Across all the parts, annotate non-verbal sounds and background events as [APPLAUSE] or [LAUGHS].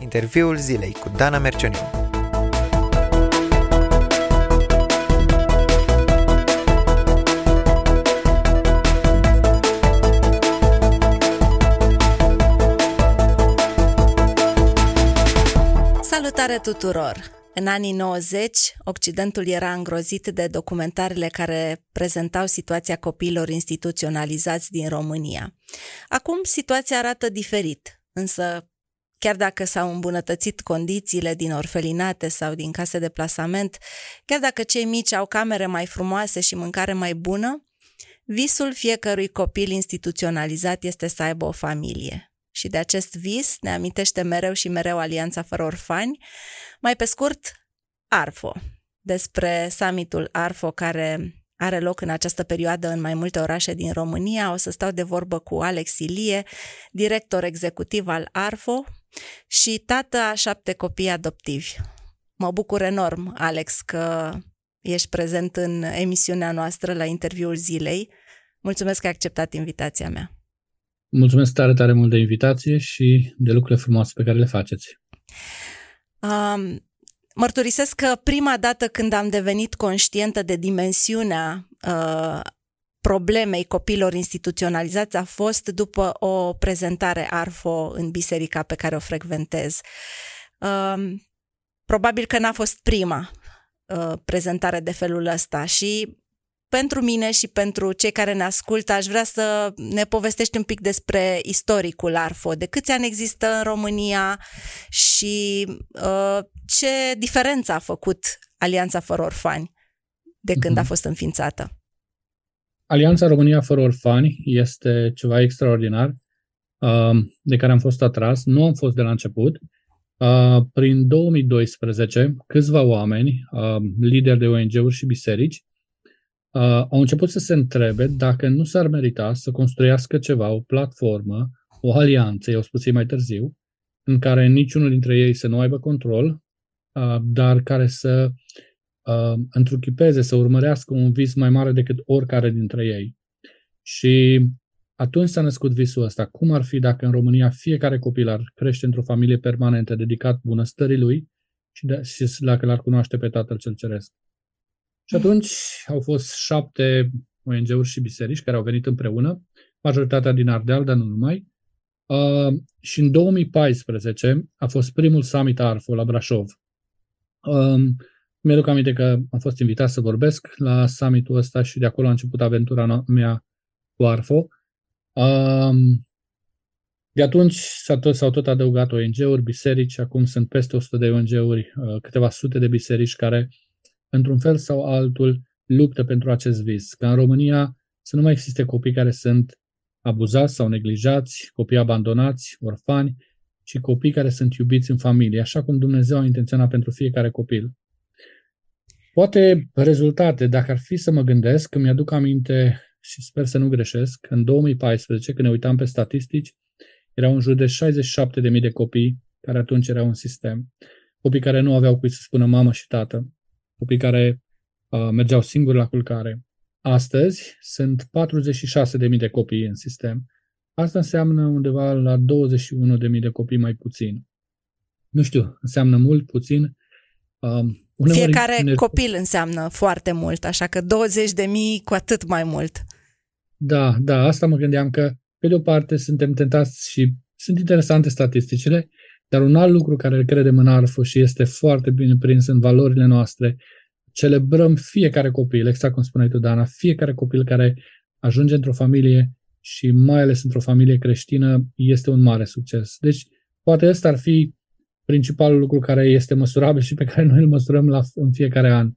Interviul zilei cu Dana Mercioniu. Salutare tuturor! În anii 90, Occidentul era îngrozit de documentarele care prezentau situația copiilor instituționalizați din România. Acum situația arată diferit, însă chiar dacă s-au îmbunătățit condițiile din orfelinate sau din case de plasament, chiar dacă cei mici au camere mai frumoase și mâncare mai bună, visul fiecărui copil instituționalizat este să aibă o familie. Și de acest vis ne amintește mereu și mereu Alianța Fără Orfani, mai pe scurt, ARFO, despre summitul ARFO care are loc în această perioadă în mai multe orașe din România. O să stau de vorbă cu Alex Ilie, director executiv al ARFO și tată a șapte copii adoptivi. Mă bucur enorm, Alex, că ești prezent în emisiunea noastră la interviul zilei. Mulțumesc că ai acceptat invitația mea. Mulțumesc tare, tare mult de invitație și de lucrurile frumoase pe care le faceți. Um, mărturisesc că prima dată când am devenit conștientă de dimensiunea uh, problemei copilor instituționalizați a fost după o prezentare ARFO în biserica pe care o frecventez. Uh, probabil că n-a fost prima uh, prezentare de felul ăsta și pentru mine și pentru cei care ne ascultă, aș vrea să ne povestești un pic despre istoricul ARFO, de câți ani există în România și uh, ce diferență a făcut Alianța Fără Orfani de când uh-huh. a mhm. fost înființată. Alianța România Fără Orfani este ceva extraordinar uh, de care am fost atras. Nu am fost de la început. Uh, prin 2012, câțiva oameni, uh, lideri de ONG-uri și biserici, uh, au început să se întrebe dacă nu s-ar merita să construiască ceva, o platformă, o alianță, eu spus mai târziu, în care niciunul dintre ei să nu aibă control, uh, dar care să uh, întruchipeze, să urmărească un vis mai mare decât oricare dintre ei. Și atunci s-a născut visul ăsta. Cum ar fi dacă în România fiecare copil ar crește într-o familie permanentă dedicat bunăstării lui și, de, și dacă l-ar cunoaște pe Tatăl cel Ceresc? Și atunci au fost șapte ONG-uri și biserici care au venit împreună, majoritatea din Ardeal, dar nu numai. Uh, și în 2014 a fost primul summit ARFO la Brașov. Uh, mi-aduc aminte că am fost invitat să vorbesc la summitul ăsta și de acolo a început aventura mea cu ARFO. Uh, de atunci s-au tot, s-au tot adăugat ONG-uri, biserici, acum sunt peste 100 de ONG-uri, uh, câteva sute de biserici care într-un fel sau altul, luptă pentru acest vis. Ca în România să nu mai existe copii care sunt abuzați sau neglijați, copii abandonați, orfani, ci copii care sunt iubiți în familie, așa cum Dumnezeu a intenționat pentru fiecare copil. Poate rezultate, dacă ar fi să mă gândesc, îmi aduc aminte și sper să nu greșesc, în 2014, când ne uitam pe statistici, erau în jur de 67.000 de copii care atunci erau în sistem. Copii care nu aveau cui să spună mamă și tată copii care uh, mergeau singuri la culcare. Astăzi sunt 46.000 de copii în sistem. Asta înseamnă undeva la 21.000 de copii mai puțin. Nu știu, înseamnă mult, puțin. Um, Fiecare ne... copil înseamnă foarte mult, așa că 20 de mii cu atât mai mult. Da, da, asta mă gândeam că, pe de o parte, suntem tentați și sunt interesante statisticile, dar un alt lucru care îl credem în arfă și este foarte bine prins în valorile noastre, celebrăm fiecare copil, exact cum spuneai tu, Dana, fiecare copil care ajunge într-o familie și mai ales într-o familie creștină este un mare succes. Deci, poate ăsta ar fi principalul lucru care este măsurabil și pe care noi îl măsurăm la, în fiecare an.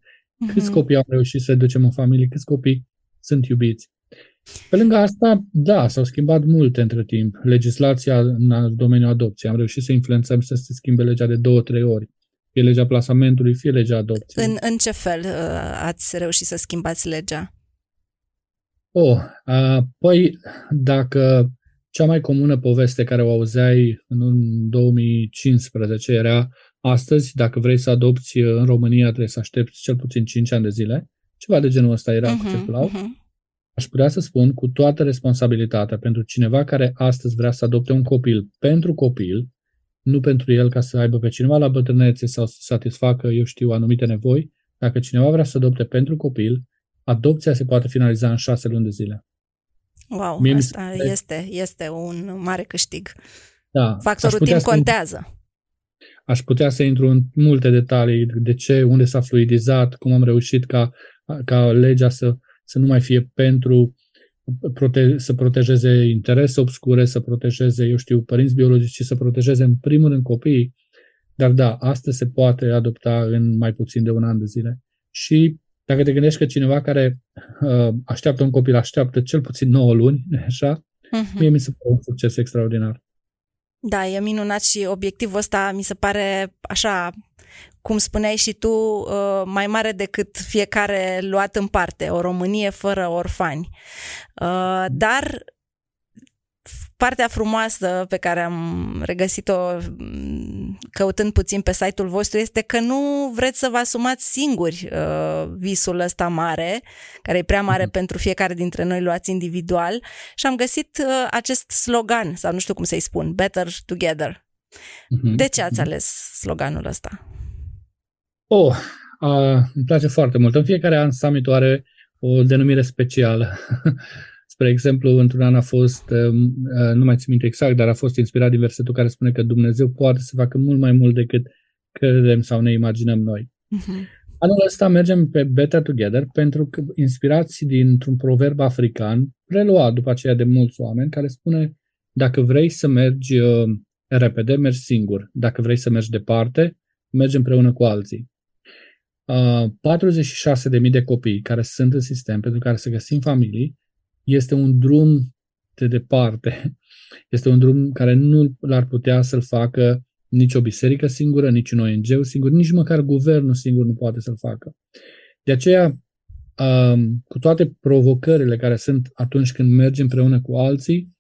Câți uh-huh. copii au reușit să ducem în familie, câți copii sunt iubiți. Pe lângă asta, da, s-au schimbat multe între timp. Legislația în domeniul adopției. Am reușit să influențăm să se schimbe legea de două, trei ori. Fie legea plasamentului, fie legea adopției. În, în ce fel uh, ați reușit să schimbați legea? Oh, uh, păi, dacă cea mai comună poveste care o auzeai în 2015 era astăzi, dacă vrei să adopți în România, trebuie să aștepți cel puțin 5 ani de zile. Ceva de genul ăsta era uh-huh, cu circulau. Uh-huh aș putea să spun cu toată responsabilitatea pentru cineva care astăzi vrea să adopte un copil pentru copil, nu pentru el ca să aibă pe cineva la bătrânețe sau să satisfacă, eu știu, anumite nevoi. Dacă cineva vrea să adopte pentru copil, adopția se poate finaliza în șase luni de zile. Wow, Mie asta mi... este, este un mare câștig. Da, Factorul timp contează. Aș putea să intru în multe detalii de ce, unde s-a fluidizat, cum am reușit ca, ca legea să, să nu mai fie pentru prote- să protejeze interese obscure, să protejeze, eu știu, părinți biologici, și să protejeze în primul rând copiii. Dar da, asta se poate adopta în mai puțin de un an de zile. Și dacă te gândești că cineva care uh, așteaptă un copil, așteaptă cel puțin 9 luni, [LAUGHS] așa, uh-huh. mie mi se pare un succes extraordinar. Da, e minunat și obiectivul ăsta mi se pare așa, cum spuneai și tu, uh, mai mare decât fiecare luat în parte, o Românie fără orfani. Uh, dar partea frumoasă pe care am regăsit-o mm, căutând puțin pe site-ul vostru este că nu vreți să vă asumați singuri uh, visul ăsta mare, care e prea mare mm-hmm. pentru fiecare dintre noi luați individual și am găsit uh, acest slogan, sau nu știu cum să-i spun, Better Together. Mm-hmm. De ce ați mhm. ales sloganul ăsta? Oh, uh, îmi place foarte mult. În fiecare an summit are o denumire specială. [LAUGHS] Spre exemplu, într-un an a fost, um, uh, nu mai țin minte exact, dar a fost inspirat din versetul care spune că Dumnezeu poate să facă mult mai mult decât credem sau ne imaginăm noi. Uh-huh. Anul ăsta mergem pe Better Together pentru că inspirați dintr-un proverb african, preluat după aceea de mulți oameni, care spune dacă vrei să mergi uh, repede, mergi singur. Dacă vrei să mergi departe, mergi împreună cu alții. Uh, 46.000 de copii care sunt în sistem pentru care să găsim familii este un drum de departe. Este un drum care nu l-ar putea să-l facă nici o biserică singură, nici un ONG singur, nici măcar guvernul singur nu poate să-l facă. De aceea, um, cu toate provocările care sunt atunci când mergem împreună cu alții,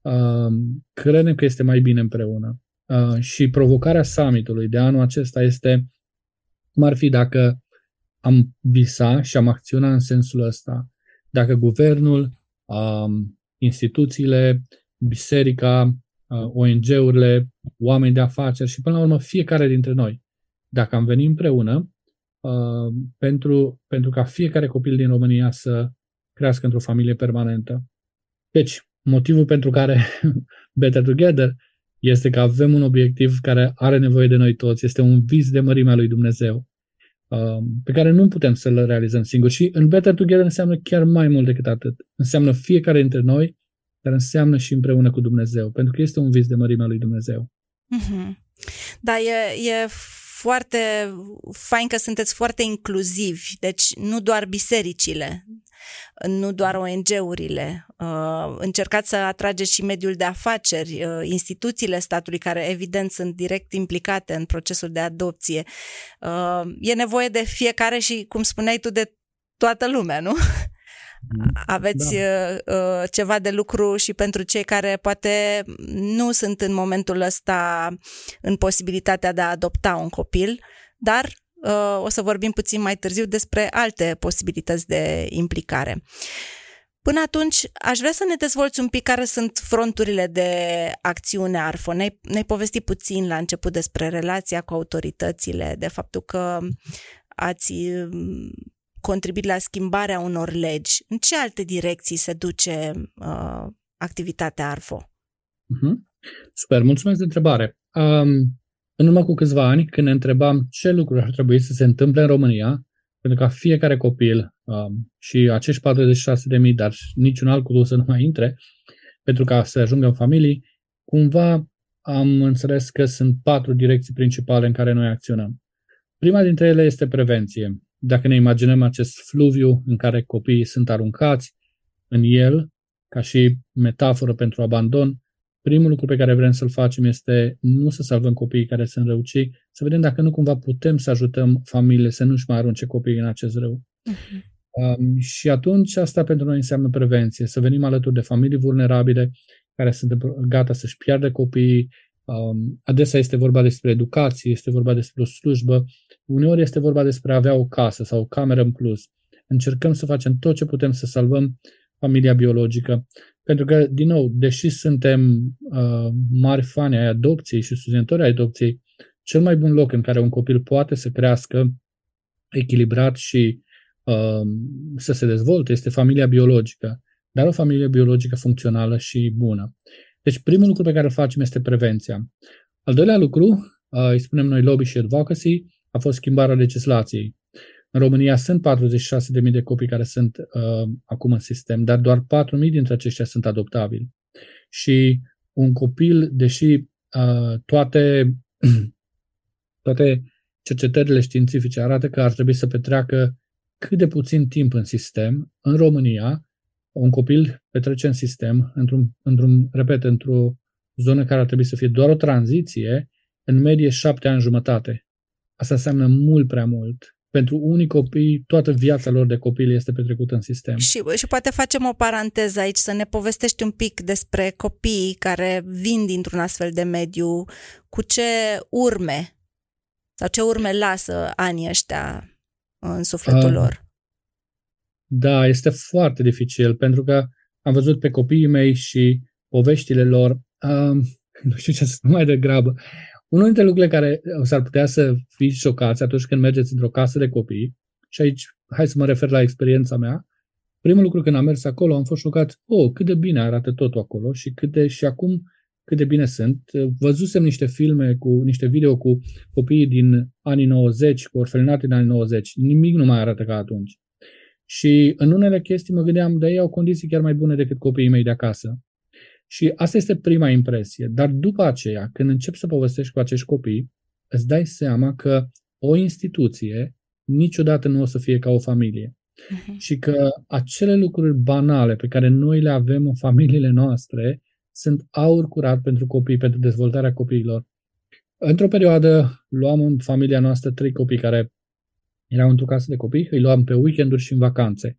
um, credem că este mai bine împreună. Uh, și provocarea summitului de anul acesta este cum ar fi dacă am visa și am acționa în sensul ăsta. Dacă guvernul, um, instituțiile, biserica, uh, ONG-urile, oameni de afaceri și până la urmă fiecare dintre noi. Dacă am venit împreună uh, pentru, pentru ca fiecare copil din România să crească într-o familie permanentă. Deci, motivul pentru care [LAUGHS] Better Together este că avem un obiectiv care are nevoie de noi toți, este un vis de mărimea lui Dumnezeu Um, pe care nu putem să-l realizăm singur. Și în Better Together înseamnă chiar mai mult decât atât. Înseamnă fiecare dintre noi, dar înseamnă și împreună cu Dumnezeu, pentru că este un vis de mărimea lui Dumnezeu. Mm-hmm. Da, e, e foarte fain că sunteți foarte inclusivi, deci nu doar bisericile, nu doar ONG-urile. Uh, încercați să atrageți și mediul de afaceri, uh, instituțiile statului care evident sunt direct implicate în procesul de adopție. Uh, e nevoie de fiecare și, cum spuneai tu, de toată lumea, nu? Mm, Aveți da. ceva de lucru și pentru cei care poate nu sunt în momentul ăsta în posibilitatea de a adopta un copil, dar Uh, o să vorbim puțin mai târziu despre alte posibilități de implicare. Până atunci, aș vrea să ne dezvolți un pic care sunt fronturile de acțiune ARFO. Ne-ai, ne povestit puțin la început despre relația cu autoritățile, de faptul că ați mm, contribuit la schimbarea unor legi. În ce alte direcții se duce uh, activitatea ARFO? Uh-huh. Super, mulțumesc de întrebare. Um, în urmă cu câțiva ani, când ne întrebam ce lucruri ar trebui să se întâmple în România, pentru ca fiecare copil um, și acești 46.000, dar niciun alt copil să nu mai intre, pentru ca să ajungă în familii, cumva am înțeles că sunt patru direcții principale în care noi acționăm. Prima dintre ele este prevenție. Dacă ne imaginăm acest fluviu în care copiii sunt aruncați în el, ca și metaforă pentru abandon, primul lucru pe care vrem să-l facem este nu să salvăm copiii care sunt răucii, să vedem dacă nu cumva putem să ajutăm familiile să nu-și mai arunce copiii în acest rău. Uh-huh. Um, și atunci asta pentru noi înseamnă prevenție, să venim alături de familii vulnerabile care sunt gata să-și piardă copiii. Um, adesea este vorba despre educație, este vorba despre o slujbă, uneori este vorba despre a avea o casă sau o cameră în plus. Încercăm să facem tot ce putem să salvăm familia biologică Pentru că, din nou, deși suntem uh, mari fani ai adopției și susținători ai adopției, cel mai bun loc în care un copil poate să crească echilibrat și uh, să se dezvolte este familia biologică, dar o familie biologică funcțională și bună. Deci primul lucru pe care îl facem este prevenția. Al doilea lucru, uh, îi spunem noi lobby și advocacy, a fost schimbarea legislației. În România sunt 46.000 de copii care sunt uh, acum în sistem, dar doar 4.000 dintre aceștia sunt adoptabili. Și un copil, deși uh, toate, [CLEARS THROAT] toate cercetările științifice arată că ar trebui să petreacă cât de puțin timp în sistem, în România, un copil petrece în sistem, într-un, într-un, repet, într-o zonă care ar trebui să fie doar o tranziție, în medie șapte ani jumătate. Asta înseamnă mult prea mult. Pentru unii copii, toată viața lor de copil este petrecută în sistem. Și, și poate facem o paranteză aici, să ne povestești un pic despre copiii care vin dintr-un astfel de mediu, cu ce urme sau ce urme lasă anii ăștia în sufletul uh, lor. Da, este foarte dificil, pentru că am văzut pe copiii mei și poveștile lor, um, [LAUGHS] nu știu ce să spun mai degrabă, unul dintre lucrurile care s-ar putea să fiți șocați atunci când mergeți într-o casă de copii, și aici hai să mă refer la experiența mea, primul lucru când am mers acolo am fost șocat, oh, cât de bine arată totul acolo și cât de, și acum cât de bine sunt. Văzusem niște filme, cu niște video cu copiii din anii 90, cu orfelinate din anii 90. Nimic nu mai arată ca atunci. Și în unele chestii mă gândeam, dar ei au condiții chiar mai bune decât copiii mei de acasă. Și asta este prima impresie. Dar după aceea, când începi să povestești cu acești copii, îți dai seama că o instituție niciodată nu o să fie ca o familie. Uh-huh. Și că acele lucruri banale pe care noi le avem în familiile noastre sunt aur curat pentru copii, pentru dezvoltarea copiilor. Într-o perioadă luam în familia noastră trei copii care erau într-o casă de copii, îi luam pe weekenduri și în vacanțe.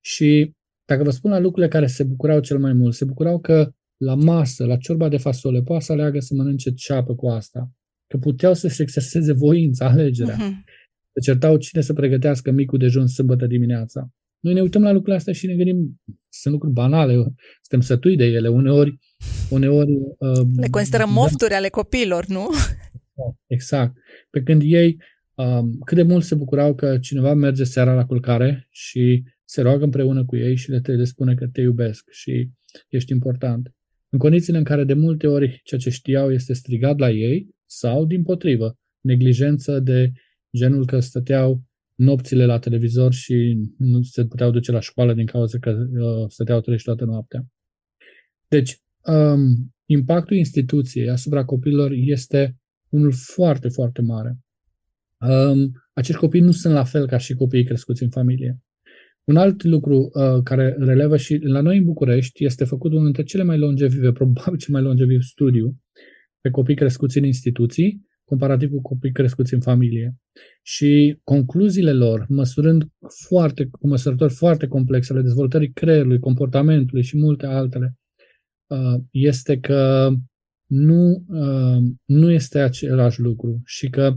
Și dacă vă spun la lucrurile care se bucurau cel mai mult, se bucurau că la masă, la ciorba de fasole, poate să aleagă să mănânce ceapă cu asta. Că puteau să-și exerseze voința, alegerea. Uh-huh. Se certau cine să pregătească micul dejun sâmbătă dimineața. Noi ne uităm la lucrurile astea și ne gândim, sunt lucruri banale, suntem sătui de ele. Uneori, uneori uh, le considerăm da. mofturi ale copiilor, nu? Exact. Pe când ei uh, cât de mult se bucurau că cineva merge seara la culcare și se roagă împreună cu ei și le, te, le spune că te iubesc și ești important. În condițiile în care de multe ori ceea ce știau este strigat la ei sau, din potrivă, neglijență de genul că stăteau nopțile la televizor și nu se puteau duce la școală din cauza că uh, stăteau treji toată noaptea. Deci, um, impactul instituției asupra copiilor este unul foarte, foarte mare. Um, acești copii nu sunt la fel ca și copiii crescuți în familie. Un alt lucru uh, care relevă și la noi în București este făcut unul dintre cele mai longevive, [LAUGHS] probabil cel mai longeviv studiu pe copii crescuți în instituții, comparativ cu copii crescuți în familie. Și concluziile lor, măsurând foarte, cu măsurători foarte complexe ale dezvoltării creierului, comportamentului și multe altele, uh, este că nu, uh, nu este același lucru și că,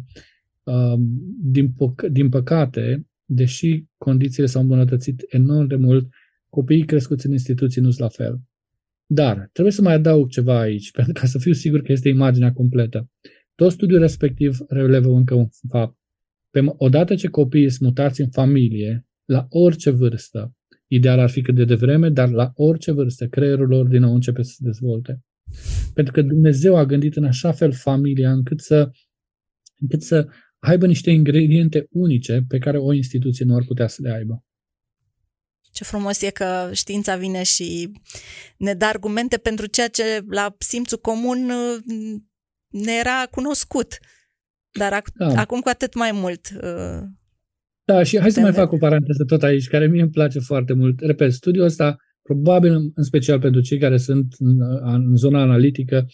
uh, din, păc- din păcate, deși condițiile s-au îmbunătățit enorm de mult, copiii crescuți în instituții nu sunt la fel. Dar trebuie să mai adaug ceva aici, [LAUGHS] pentru ca să fiu sigur că este imaginea completă. Tot studiul respectiv relevă încă un fapt. Pe, odată ce copiii sunt mutați în familie, la orice vârstă, ideal ar fi cât de devreme, dar la orice vârstă, creierul lor din nou începe să se dezvolte. Pentru că Dumnezeu a gândit în așa fel familia încât să, încât să aibă niște ingrediente unice pe care o instituție nu ar putea să le aibă. Ce frumos e că știința vine și ne dă argumente pentru ceea ce la simțul comun ne era cunoscut. Dar ac- da. acum cu atât mai mult. Uh, da, și hai să mai fac o paranteză tot aici, care mie îmi place foarte mult. Repet, studiul ăsta, probabil în special pentru cei care sunt în, în zona analitică,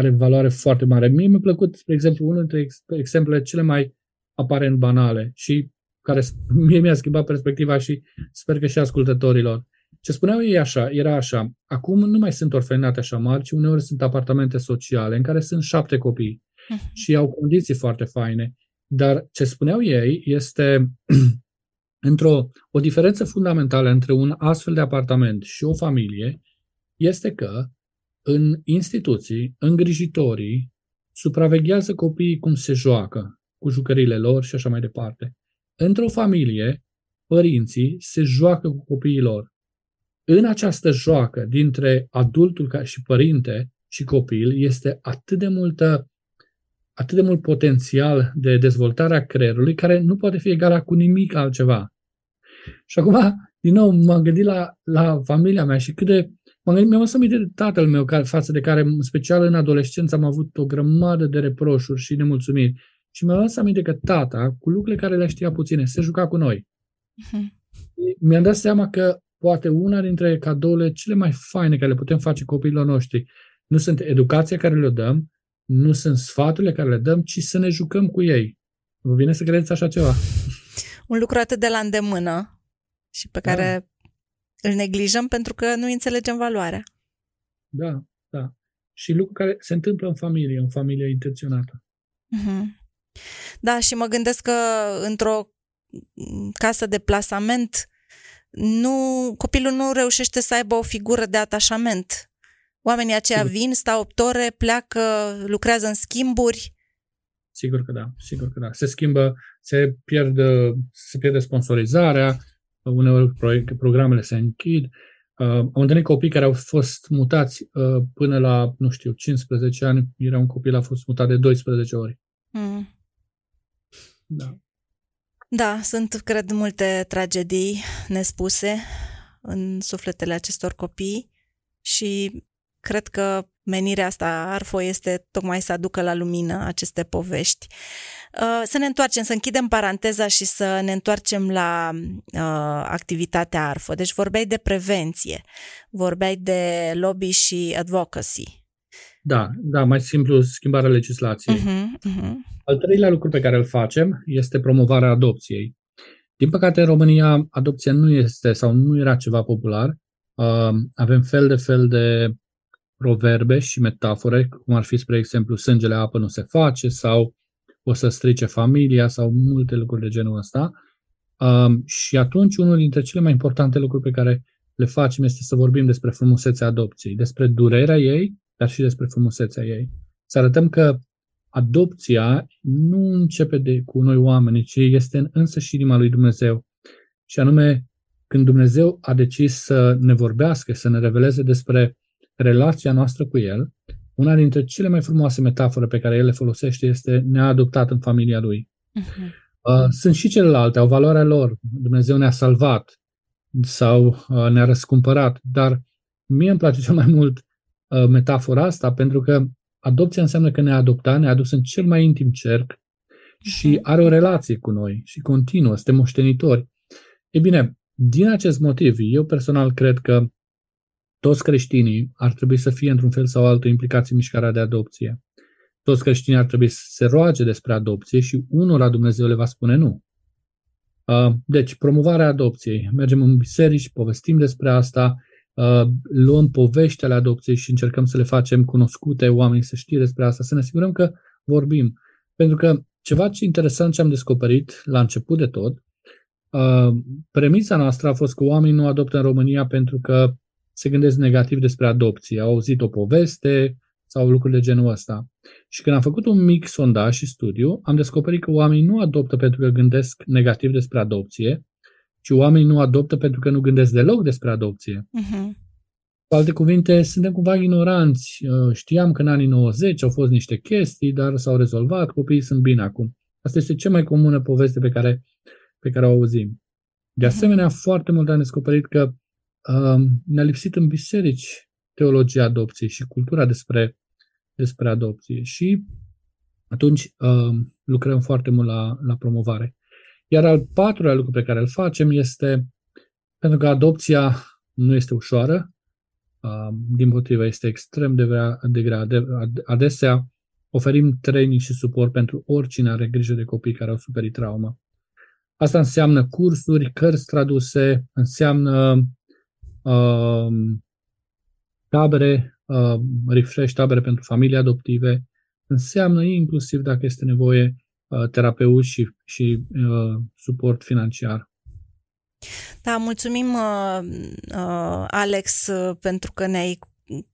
are valoare foarte mare. Mie mi-a plăcut, spre exemplu, unul dintre exemplele cele mai aparent banale și care mie mi-a schimbat perspectiva și sper că și ascultătorilor. Ce spuneau ei așa, era așa, acum nu mai sunt orfelinate așa mari, ci uneori sunt apartamente sociale în care sunt șapte copii uh-huh. și au condiții foarte faine. Dar ce spuneau ei este [CLEARS THROAT] într-o o diferență fundamentală între un astfel de apartament și o familie este că în instituții, îngrijitorii supraveghează copiii cum se joacă, cu jucările lor și așa mai departe. Într-o familie, părinții se joacă cu copiii lor. În această joacă dintre adultul ca și părinte și copil este atât de multă atât de mult potențial de dezvoltare a creierului care nu poate fi egalat cu nimic altceva. Și acum, din nou, m-am gândit la, la familia mea și cât de... M-am gândit, mi-am aminte de tatăl meu, care, față de care, în special în adolescență, am avut o grămadă de reproșuri și nemulțumiri. Și mi-am dat aminte că tata, cu lucrurile care le știa puține, se juca cu noi. Uh-huh. Mi-am dat seama că poate una dintre cadourile cele mai faine care le putem face copiilor noștri nu sunt educația care le dăm, nu sunt sfaturile care le dăm, ci să ne jucăm cu ei. Vă vine să credeți așa ceva? Un lucru atât de la îndemână și pe care da. Îl neglijăm pentru că nu înțelegem valoarea. Da, da. Și lucru care se întâmplă în familie, în familie intenționată. Uh-huh. Da, și mă gândesc că într-o casă de plasament nu, copilul nu reușește să aibă o figură de atașament Oamenii aceia sigur. vin, stau 8 ore, pleacă, lucrează în schimburi. Sigur că da, sigur că da. Se schimbă, se pierde, se pierde sponsorizarea, uneori programele se închid. Uh, am întâlnit copii care au fost mutați uh, până la, nu știu, 15 ani. Era un copil a fost mutat de 12 ori. Mm. Da. Da, sunt, cred, multe tragedii nespuse în sufletele acestor copii și cred că menirea asta Arfo este tocmai să aducă la lumină aceste povești. Uh, să ne întoarcem, să închidem paranteza și să ne întoarcem la uh, activitatea Arfo. Deci vorbeai de prevenție, vorbeai de lobby și advocacy. Da, da, mai simplu schimbarea legislației. Uh-huh, uh-huh. Al treilea lucru pe care îl facem este promovarea adopției. Din păcate, în România, adopția nu este sau nu era ceva popular. Uh, avem fel de fel de proverbe și metafore, cum ar fi, spre exemplu, sângele apă nu se face sau o să strice familia sau multe lucruri de genul ăsta. Um, și atunci unul dintre cele mai importante lucruri pe care le facem este să vorbim despre frumusețea adopției, despre durerea ei, dar și despre frumusețea ei. Să arătăm că adopția nu începe de, cu noi oameni, ci este în însăși inima lui Dumnezeu. Și anume, când Dumnezeu a decis să ne vorbească, să ne reveleze despre relația noastră cu El, una dintre cele mai frumoase metafore pe care el le folosește este ne-a adoptat în familia Lui. Uh-huh. Sunt și celelalte, au valoarea lor. Dumnezeu ne-a salvat sau uh, ne-a răscumpărat, dar mie îmi place cel mai mult uh, metafora asta pentru că adopția înseamnă că ne-a adoptat, ne-a adus în cel mai intim cerc și uh-huh. are o relație cu noi și continuă, suntem moștenitori. E bine, din acest motiv, eu personal cred că toți creștinii ar trebui să fie într-un fel sau altul implicați în mișcarea de adopție. Toți creștinii ar trebui să se roage despre adopție și unora Dumnezeu le va spune nu. Deci, promovarea adopției. Mergem în biserici, povestim despre asta, luăm povești ale adopției și încercăm să le facem cunoscute, oamenii să știe despre asta, să ne asigurăm că vorbim. Pentru că ceva ce interesant ce am descoperit la început de tot, premisa noastră a fost că oamenii nu adoptă în România pentru că se gândesc negativ despre adopție. Au auzit o poveste sau lucruri de genul ăsta. Și când am făcut un mic sondaj și studiu, am descoperit că oamenii nu adoptă pentru că gândesc negativ despre adopție, ci oamenii nu adoptă pentru că nu gândesc deloc despre adopție. Uh-huh. Cu alte cuvinte, suntem cumva ignoranți. Uh, știam că în anii 90 au fost niște chestii, dar s-au rezolvat, copiii sunt bine acum. Asta este cea mai comună poveste pe care, pe care o auzim. De mhm. asemenea, uh-huh. foarte mult am descoperit că ne-a lipsit în biserici teologia adopției și cultura despre, despre adopție și atunci lucrăm foarte mult la, la promovare. Iar al patrulea lucru pe care îl facem este, pentru că adopția nu este ușoară, din potrivă este extrem de, vrea, de grea. Adesea oferim training și suport pentru oricine are grijă de copii care au suferit traumă. Asta înseamnă cursuri, cărți traduse, înseamnă uh, tabere, uh, refresh tabere pentru familii adoptive, înseamnă inclusiv, dacă este nevoie, uh, terapeut și, și uh, suport financiar. Da, mulțumim, uh, uh, Alex, pentru că ne-ai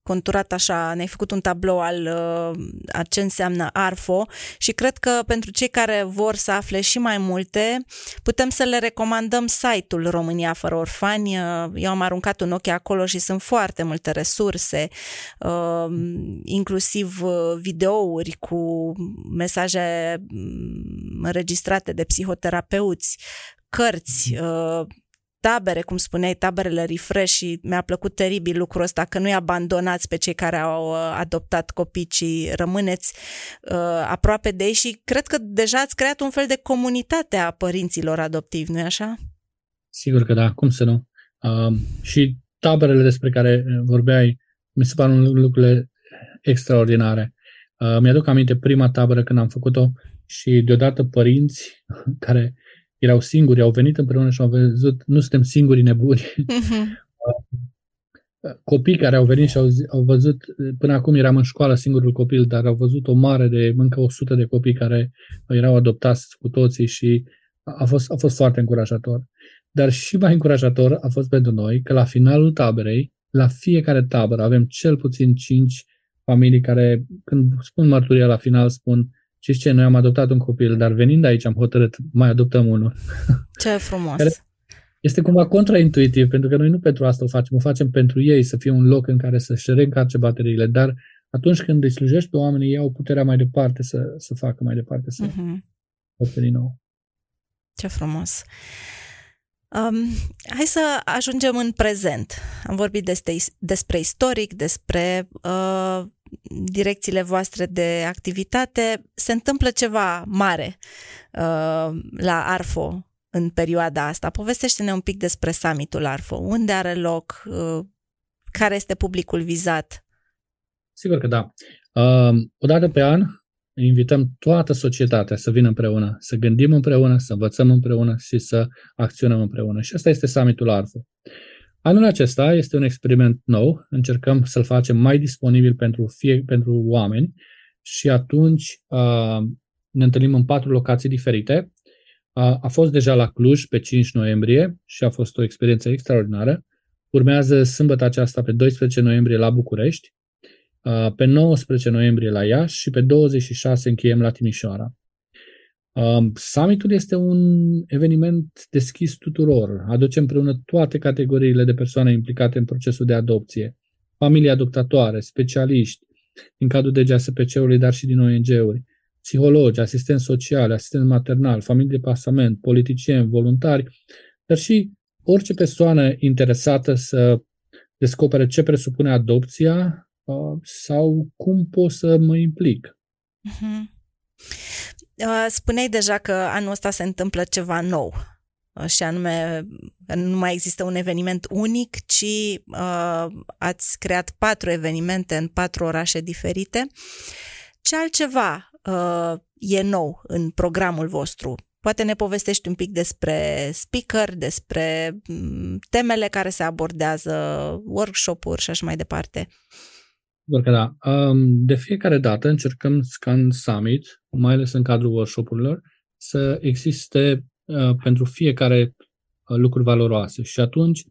conturat așa, ne-ai făcut un tablou al uh, a ce înseamnă ARFO și cred că pentru cei care vor să afle și mai multe, putem să le recomandăm site-ul România fără orfani. Uh, eu am aruncat un ochi acolo și sunt foarte multe resurse, uh, inclusiv videouri cu mesaje mm, înregistrate de psihoterapeuți, cărți, tabere, cum spuneai, taberele refresh și mi-a plăcut teribil lucrul ăsta, că nu-i abandonați pe cei care au uh, adoptat copii, ci rămâneți uh, aproape de ei și cred că deja ați creat un fel de comunitate a părinților adoptivi, nu-i așa? Sigur că da, cum să nu. Uh, și taberele despre care vorbeai, mi se par lucrurile extraordinare. Uh, mi-aduc aminte prima tabără când am făcut-o și deodată părinți [LAUGHS] care erau singuri, au venit împreună și au văzut, nu suntem singuri nebuni. Uh-huh. [LAUGHS] Copii care au venit și au, au văzut, până acum eram în școală singurul copil, dar au văzut o mare de încă 100 de copii care erau adoptați cu toții și a fost, a fost foarte încurajator. Dar și mai încurajator a fost pentru noi că la finalul taberei, la fiecare tabără, avem cel puțin 5 familii care, când spun mărturia la final, spun și ce, noi am adoptat un copil, dar venind aici am hotărât, mai adoptăm unul. [LAUGHS] Ce frumos! este cumva contraintuitiv, pentru că noi nu pentru asta o facem, o facem pentru ei, să fie un loc în care să-și reîncarce bateriile, dar atunci când îi slujești pe oamenii, ei au puterea mai departe să, să facă mai departe, să uh-huh. din nou. Ce frumos! Um, hai să ajungem în prezent. Am vorbit despre, despre istoric, despre uh, direcțiile voastre de activitate, se întâmplă ceva mare uh, la ARFO în perioada asta. Povestește-ne un pic despre summitul ARFO. Unde are loc? Uh, care este publicul vizat? Sigur că da. Uh, o dată pe an invităm toată societatea să vină împreună, să gândim împreună, să învățăm împreună și să acționăm împreună. Și asta este summitul ARFO. Anul acesta este un experiment nou, încercăm să-l facem mai disponibil pentru, fie, pentru oameni și atunci uh, ne întâlnim în patru locații diferite. Uh, a fost deja la Cluj pe 5 noiembrie și a fost o experiență extraordinară. Urmează sâmbătă aceasta pe 12 noiembrie la București, uh, pe 19 noiembrie la Iași și pe 26 încheiem la Timișoara. Um, summitul este un eveniment deschis tuturor. Aduce împreună toate categoriile de persoane implicate în procesul de adopție. Familii adoptatoare, specialiști, din cadrul DGASPC-ului, dar și din ONG-uri, psihologi, asistenți sociale, asistent maternal, familii de pasament, politicieni, voluntari, dar și orice persoană interesată să descopere ce presupune adopția uh, sau cum pot să mă implic. Uh-huh. Uh, spuneai deja că anul ăsta se întâmplă ceva nou uh, și anume nu mai există un eveniment unic, ci uh, ați creat patru evenimente în patru orașe diferite. Ce altceva uh, e nou în programul vostru? Poate ne povestești un pic despre speaker, despre mm, temele care se abordează, workshop-uri și așa mai departe. Doar că da. De fiecare dată încercăm Scan Summit, mai ales în cadrul workshop-urilor, să existe uh, pentru fiecare uh, lucruri valoroase. Și atunci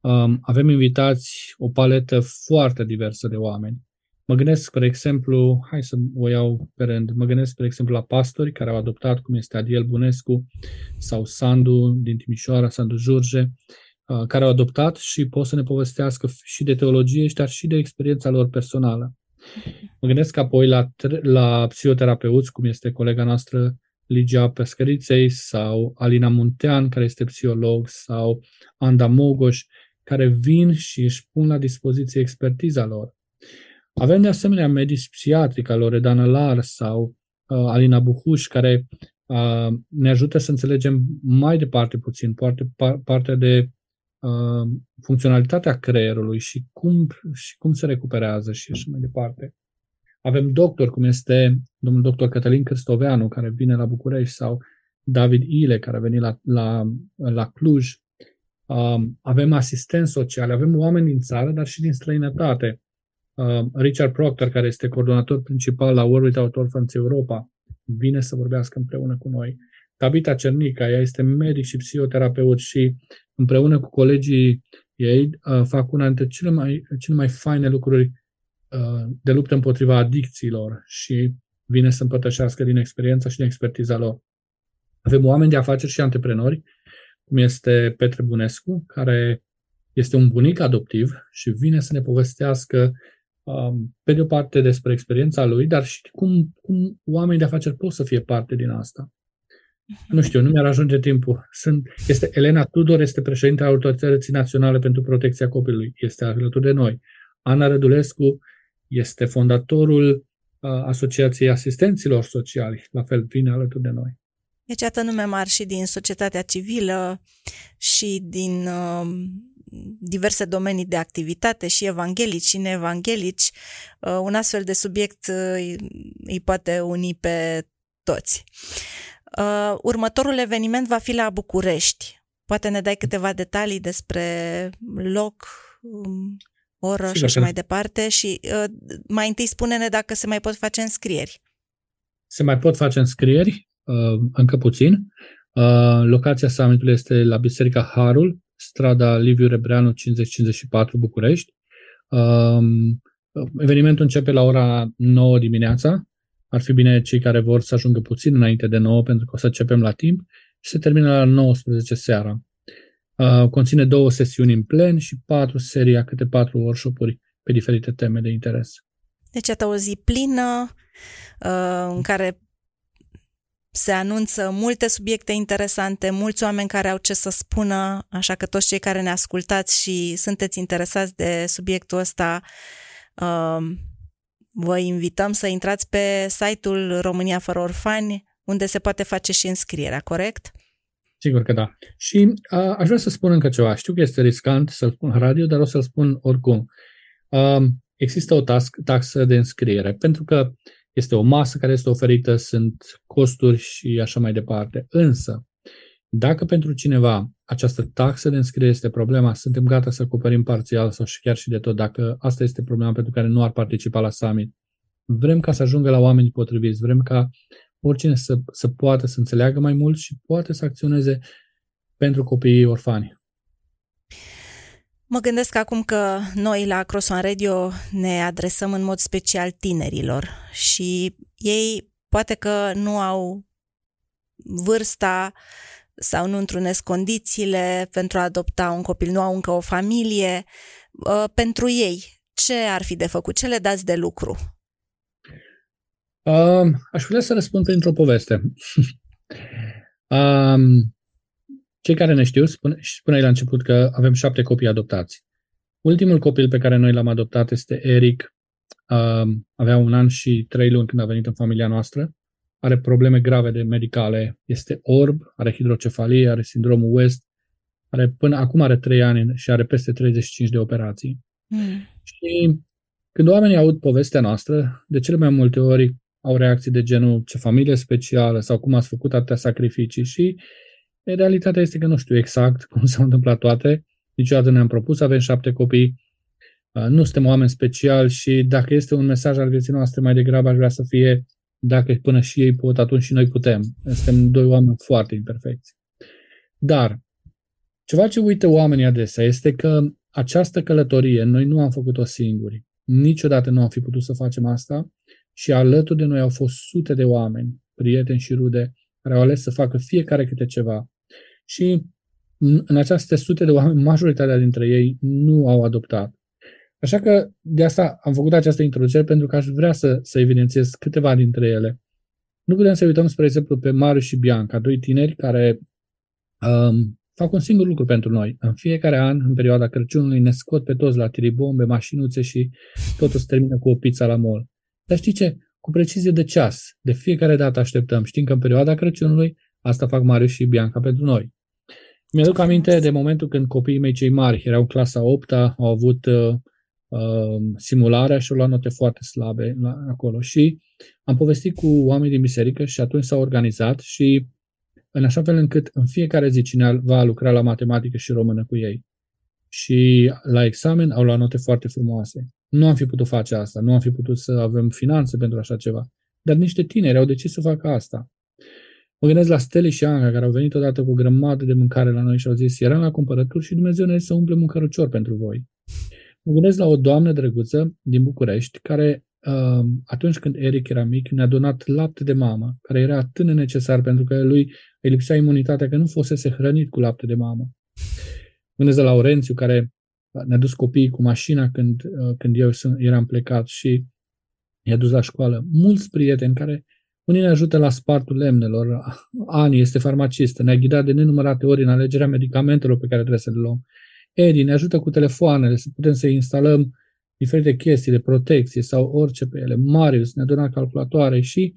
um, avem invitați o paletă foarte diversă de oameni. Mă gândesc, spre exemplu, hai să o iau pe rând, mă gândesc, spre exemplu, la pastori care au adoptat, cum este Adiel Bunescu sau Sandu din Timișoara, Sandu Jurge, Uh, care au adoptat și pot să ne povestească și de teologie, dar și de experiența lor personală. [LAUGHS] Mă gândesc apoi la, la psihoterapeuți, cum este colega noastră Ligia Pescăriței sau Alina Muntean, care este psiholog, sau Anda Mogoș, care vin și își pun la dispoziție expertiza lor. Avem de asemenea medici psihiatri ca Loredana Lar sau uh, Alina Buhuș, care uh, ne ajută să înțelegem mai departe puțin parte, partea de Uh, funcționalitatea creierului și cum, și cum se recuperează și așa mai departe. Avem doctori, cum este domnul doctor Cătălin Cristoveanu, care vine la București, sau David Ile, care a venit la, la, la Cluj. Um, avem asistenți sociali, avem oameni din țară, dar și din străinătate. Uh, Richard Proctor, care este coordonator principal la World Without Orphans Europa, vine să vorbească împreună cu noi. Tabita Cernica, ea este medic și psihoterapeut și împreună cu colegii ei uh, fac una dintre cele mai, cele mai faine lucruri uh, de luptă împotriva adicțiilor și vine să împărtășească din experiența și din expertiza lor. Avem oameni de afaceri și antreprenori, cum este Petre Bunescu, care este un bunic adoptiv și vine să ne povestească um, pe de o parte despre experiența lui, dar și cum, cum oamenii de afaceri pot să fie parte din asta. Nu știu, nu mi-ar ajunge timpul. Sunt, este Elena Tudor, este președintele Autorității Naționale pentru Protecția Copilului. Este alături de noi. Ana Rădulescu este fondatorul uh, Asociației Asistenților Sociali. La fel, vine alături de noi. Deci, iată nume mari și din societatea civilă și din uh, diverse domenii de activitate, și evanghelici și neevanghelici. Uh, un astfel de subiect uh, îi poate uni pe toți. Uh, următorul eveniment va fi la București. Poate ne dai câteva detalii despre loc, um, oră Sigur și așa mai departe și uh, mai întâi spune-ne dacă se mai pot face înscrieri. Se mai pot face înscrieri, uh, încă puțin. Uh, locația summitului este la Biserica Harul, strada Liviu Rebreanu 5054 București. Uh, evenimentul începe la ora 9 dimineața ar fi bine cei care vor să ajungă puțin înainte de 9 pentru că o să începem la timp și se termină la 19 seara. Uh, conține două sesiuni în plen și patru serii, câte patru workshop-uri pe diferite teme de interes. Deci, iată o zi plină uh, în care se anunță multe subiecte interesante, mulți oameni care au ce să spună, așa că toți cei care ne ascultați și sunteți interesați de subiectul ăsta, uh, Vă invităm să intrați pe site-ul România fără orfani, unde se poate face și înscrierea, corect? Sigur că da. Și a, aș vrea să spun încă ceva. Știu că este riscant să-l spun în radio, dar o să-l spun oricum. A, există o tax, taxă de înscriere, pentru că este o masă care este oferită, sunt costuri și așa mai departe. Însă, dacă pentru cineva această taxă de înscriere este problema, suntem gata să acoperim parțial sau și chiar și de tot, dacă asta este problema pentru care nu ar participa la summit. Vrem ca să ajungă la oamenii potriviți, vrem ca oricine să, să poată să înțeleagă mai mult și poate să acționeze pentru copiii orfani. Mă gândesc acum că noi la Cross One Radio ne adresăm în mod special tinerilor și ei poate că nu au vârsta sau nu întrunesc condițiile pentru a adopta un copil, nu au încă o familie. Uh, pentru ei, ce ar fi de făcut? Ce le dați de lucru? Uh, aș vrea să răspund printr-o poveste. uh, [LAUGHS] cei care ne știu, spune, și spuneai la început că avem șapte copii adoptați. Ultimul copil pe care noi l-am adoptat este Eric. Uh, avea un an și trei luni când a venit în familia noastră are probleme grave de medicale, este orb, are hidrocefalie, are sindromul West, are, până acum are 3 ani și are peste 35 de operații. Mm. Și când oamenii aud povestea noastră, de cele mai multe ori au reacții de genul ce familie specială sau cum ați făcut atâtea sacrificii și realitatea este că nu știu exact [LAUGHS] cum s-au întâmplat toate. Niciodată ne-am propus să avem șapte copii, nu suntem oameni speciali și dacă este un mesaj al vieții noastre, mai degrabă aș vrea să fie dacă până și ei pot, atunci și noi putem. Suntem doi oameni foarte imperfecți. Dar, ceva ce uită oamenii adesea este că această călătorie noi nu am făcut-o singuri. Niciodată nu am fi putut să facem asta și alături de noi au fost sute de oameni, prieteni și rude, care au ales să facă fiecare câte ceva. Și în aceste sute de oameni, majoritatea dintre ei nu au adoptat. Așa că de asta am făcut această introducere pentru că aș vrea să, să evidențiez câteva dintre ele. Nu putem să uităm, spre exemplu, pe Marius și Bianca, doi tineri care um, fac un singur lucru pentru noi. În fiecare an, în perioada Crăciunului, ne scot pe toți la tiribombe, mașinuțe și totul se termină cu o pizza la mall. Dar știi ce? Cu precizie de ceas. De fiecare dată așteptăm. Știm că în perioada Crăciunului asta fac Marius și Bianca pentru noi. Mi-aduc aminte de momentul când copiii mei cei mari erau clasa 8 au avut uh, uh, simularea și au luat note foarte slabe la, acolo. Și am povestit cu oameni din biserică și atunci s-au organizat și în așa fel încât în fiecare zi cine va lucra la matematică și română cu ei. Și la examen au luat note foarte frumoase. Nu am fi putut face asta, nu am fi putut să avem finanțe pentru așa ceva. Dar niște tineri au decis să facă asta. Mă gândesc la Steli și Anca, care au venit odată cu o grămadă de mâncare la noi și au zis, eram la cumpărături și Dumnezeu ne să umple mâncărăcior pentru voi. Mă gândesc la o doamnă drăguță din București, care uh, atunci când Eric era mic, ne-a donat lapte de mamă, care era atât de necesar pentru că lui îi lipsea imunitatea, că nu fusese hrănit cu lapte de mamă. Mă gândesc la Laurențiu, care ne-a dus copiii cu mașina când, uh, când eu eram plecat și i-a dus la școală. Mulți prieteni care unii ne ajută la spartul lemnelor. Ani este farmacistă, ne-a ghidat de nenumărate ori în alegerea medicamentelor pe care trebuie să le luăm. Edi ne ajută cu telefoanele, să putem să instalăm diferite chestii de protecție sau orice pe ele. Marius ne-a donat calculatoare și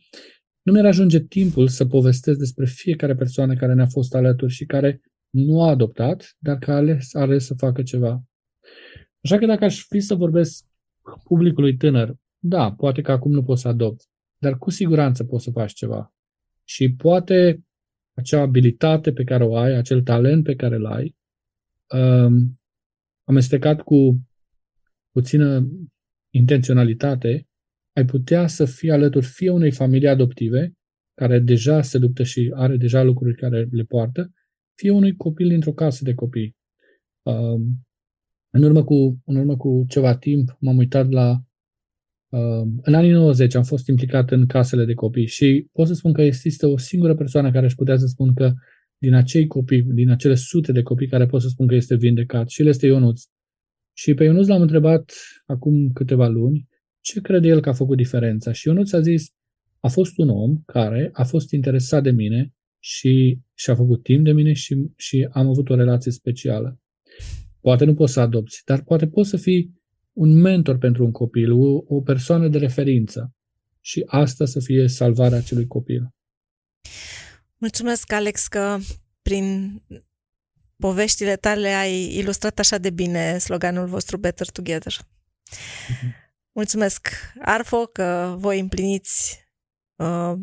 nu mi-ar ajunge timpul să povestesc despre fiecare persoană care ne-a fost alături și care nu a adoptat, dar care a ales, a ales să facă ceva. Așa că dacă aș fi să vorbesc publicului tânăr, da, poate că acum nu poți să adopți, dar cu siguranță poți să faci ceva. Și poate acea abilitate pe care o ai, acel talent pe care îl ai, um, amestecat cu puțină intenționalitate, ai putea să fii alături fie unei familii adoptive, care deja se luptă și are deja lucruri care le poartă, fie unui copil dintr-o casă de copii. Um, în urmă cu, în urmă cu ceva timp m-am uitat la Uh, în anii 90 am fost implicat în casele de copii și pot să spun că există o singură persoană care își putea să spun că din acei copii, din acele sute de copii care pot să spun că este vindecat și el este Ionuț. Și pe Ionuț l-am întrebat acum câteva luni ce crede el că a făcut diferența. Și Ionuț a zis, a fost un om care a fost interesat de mine și și-a făcut timp de mine și, și am avut o relație specială. Poate nu poți să adopți, dar poate poți să fii un mentor pentru un copil, o, o persoană de referință și asta să fie salvarea acelui copil. Mulțumesc, Alex, că prin poveștile tale ai ilustrat așa de bine sloganul vostru Better Together. Uh-huh. Mulțumesc, Arfo, că voi împliniți uh,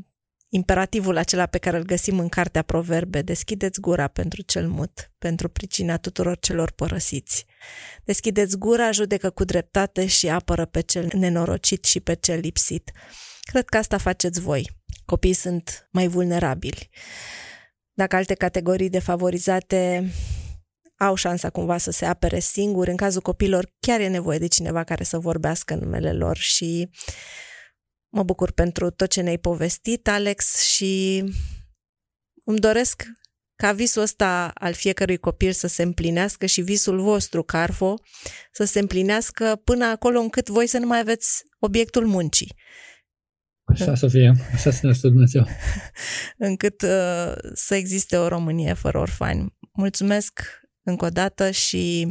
imperativul acela pe care îl găsim în cartea Proverbe, deschideți gura pentru cel mut, pentru pricina tuturor celor părăsiți. Deschideți gura, judecă cu dreptate și apără pe cel nenorocit și pe cel lipsit. Cred că asta faceți voi. Copiii sunt mai vulnerabili. Dacă alte categorii defavorizate au șansa cumva să se apere singuri, în cazul copilor chiar e nevoie de cineva care să vorbească în numele lor și Mă bucur pentru tot ce ne-ai povestit, Alex, și îmi doresc ca visul ăsta al fiecărui copil să se împlinească și visul vostru, Carfo, să se împlinească până acolo încât voi să nu mai aveți obiectul muncii. Așa să fie, așa să ne Dumnezeu. [LAUGHS] încât uh, să existe o Românie fără orfani. Mulțumesc încă o dată și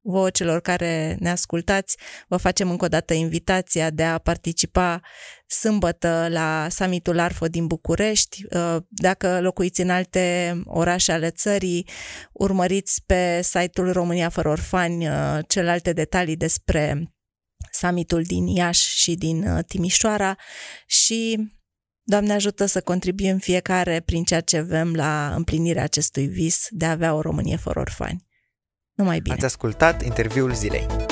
vouă celor care ne ascultați, vă facem încă o dată invitația de a participa sâmbătă la summitul ARFO din București. Uh, dacă locuiți în alte orașe ale țării, urmăriți pe site-ul România fără orfani uh, celelalte detalii despre summitul din Iași și din uh, Timișoara și Doamne ajută să contribuim fiecare prin ceea ce avem la împlinirea acestui vis de a avea o Românie fără orfani. Numai bine! Ați ascultat interviul zilei.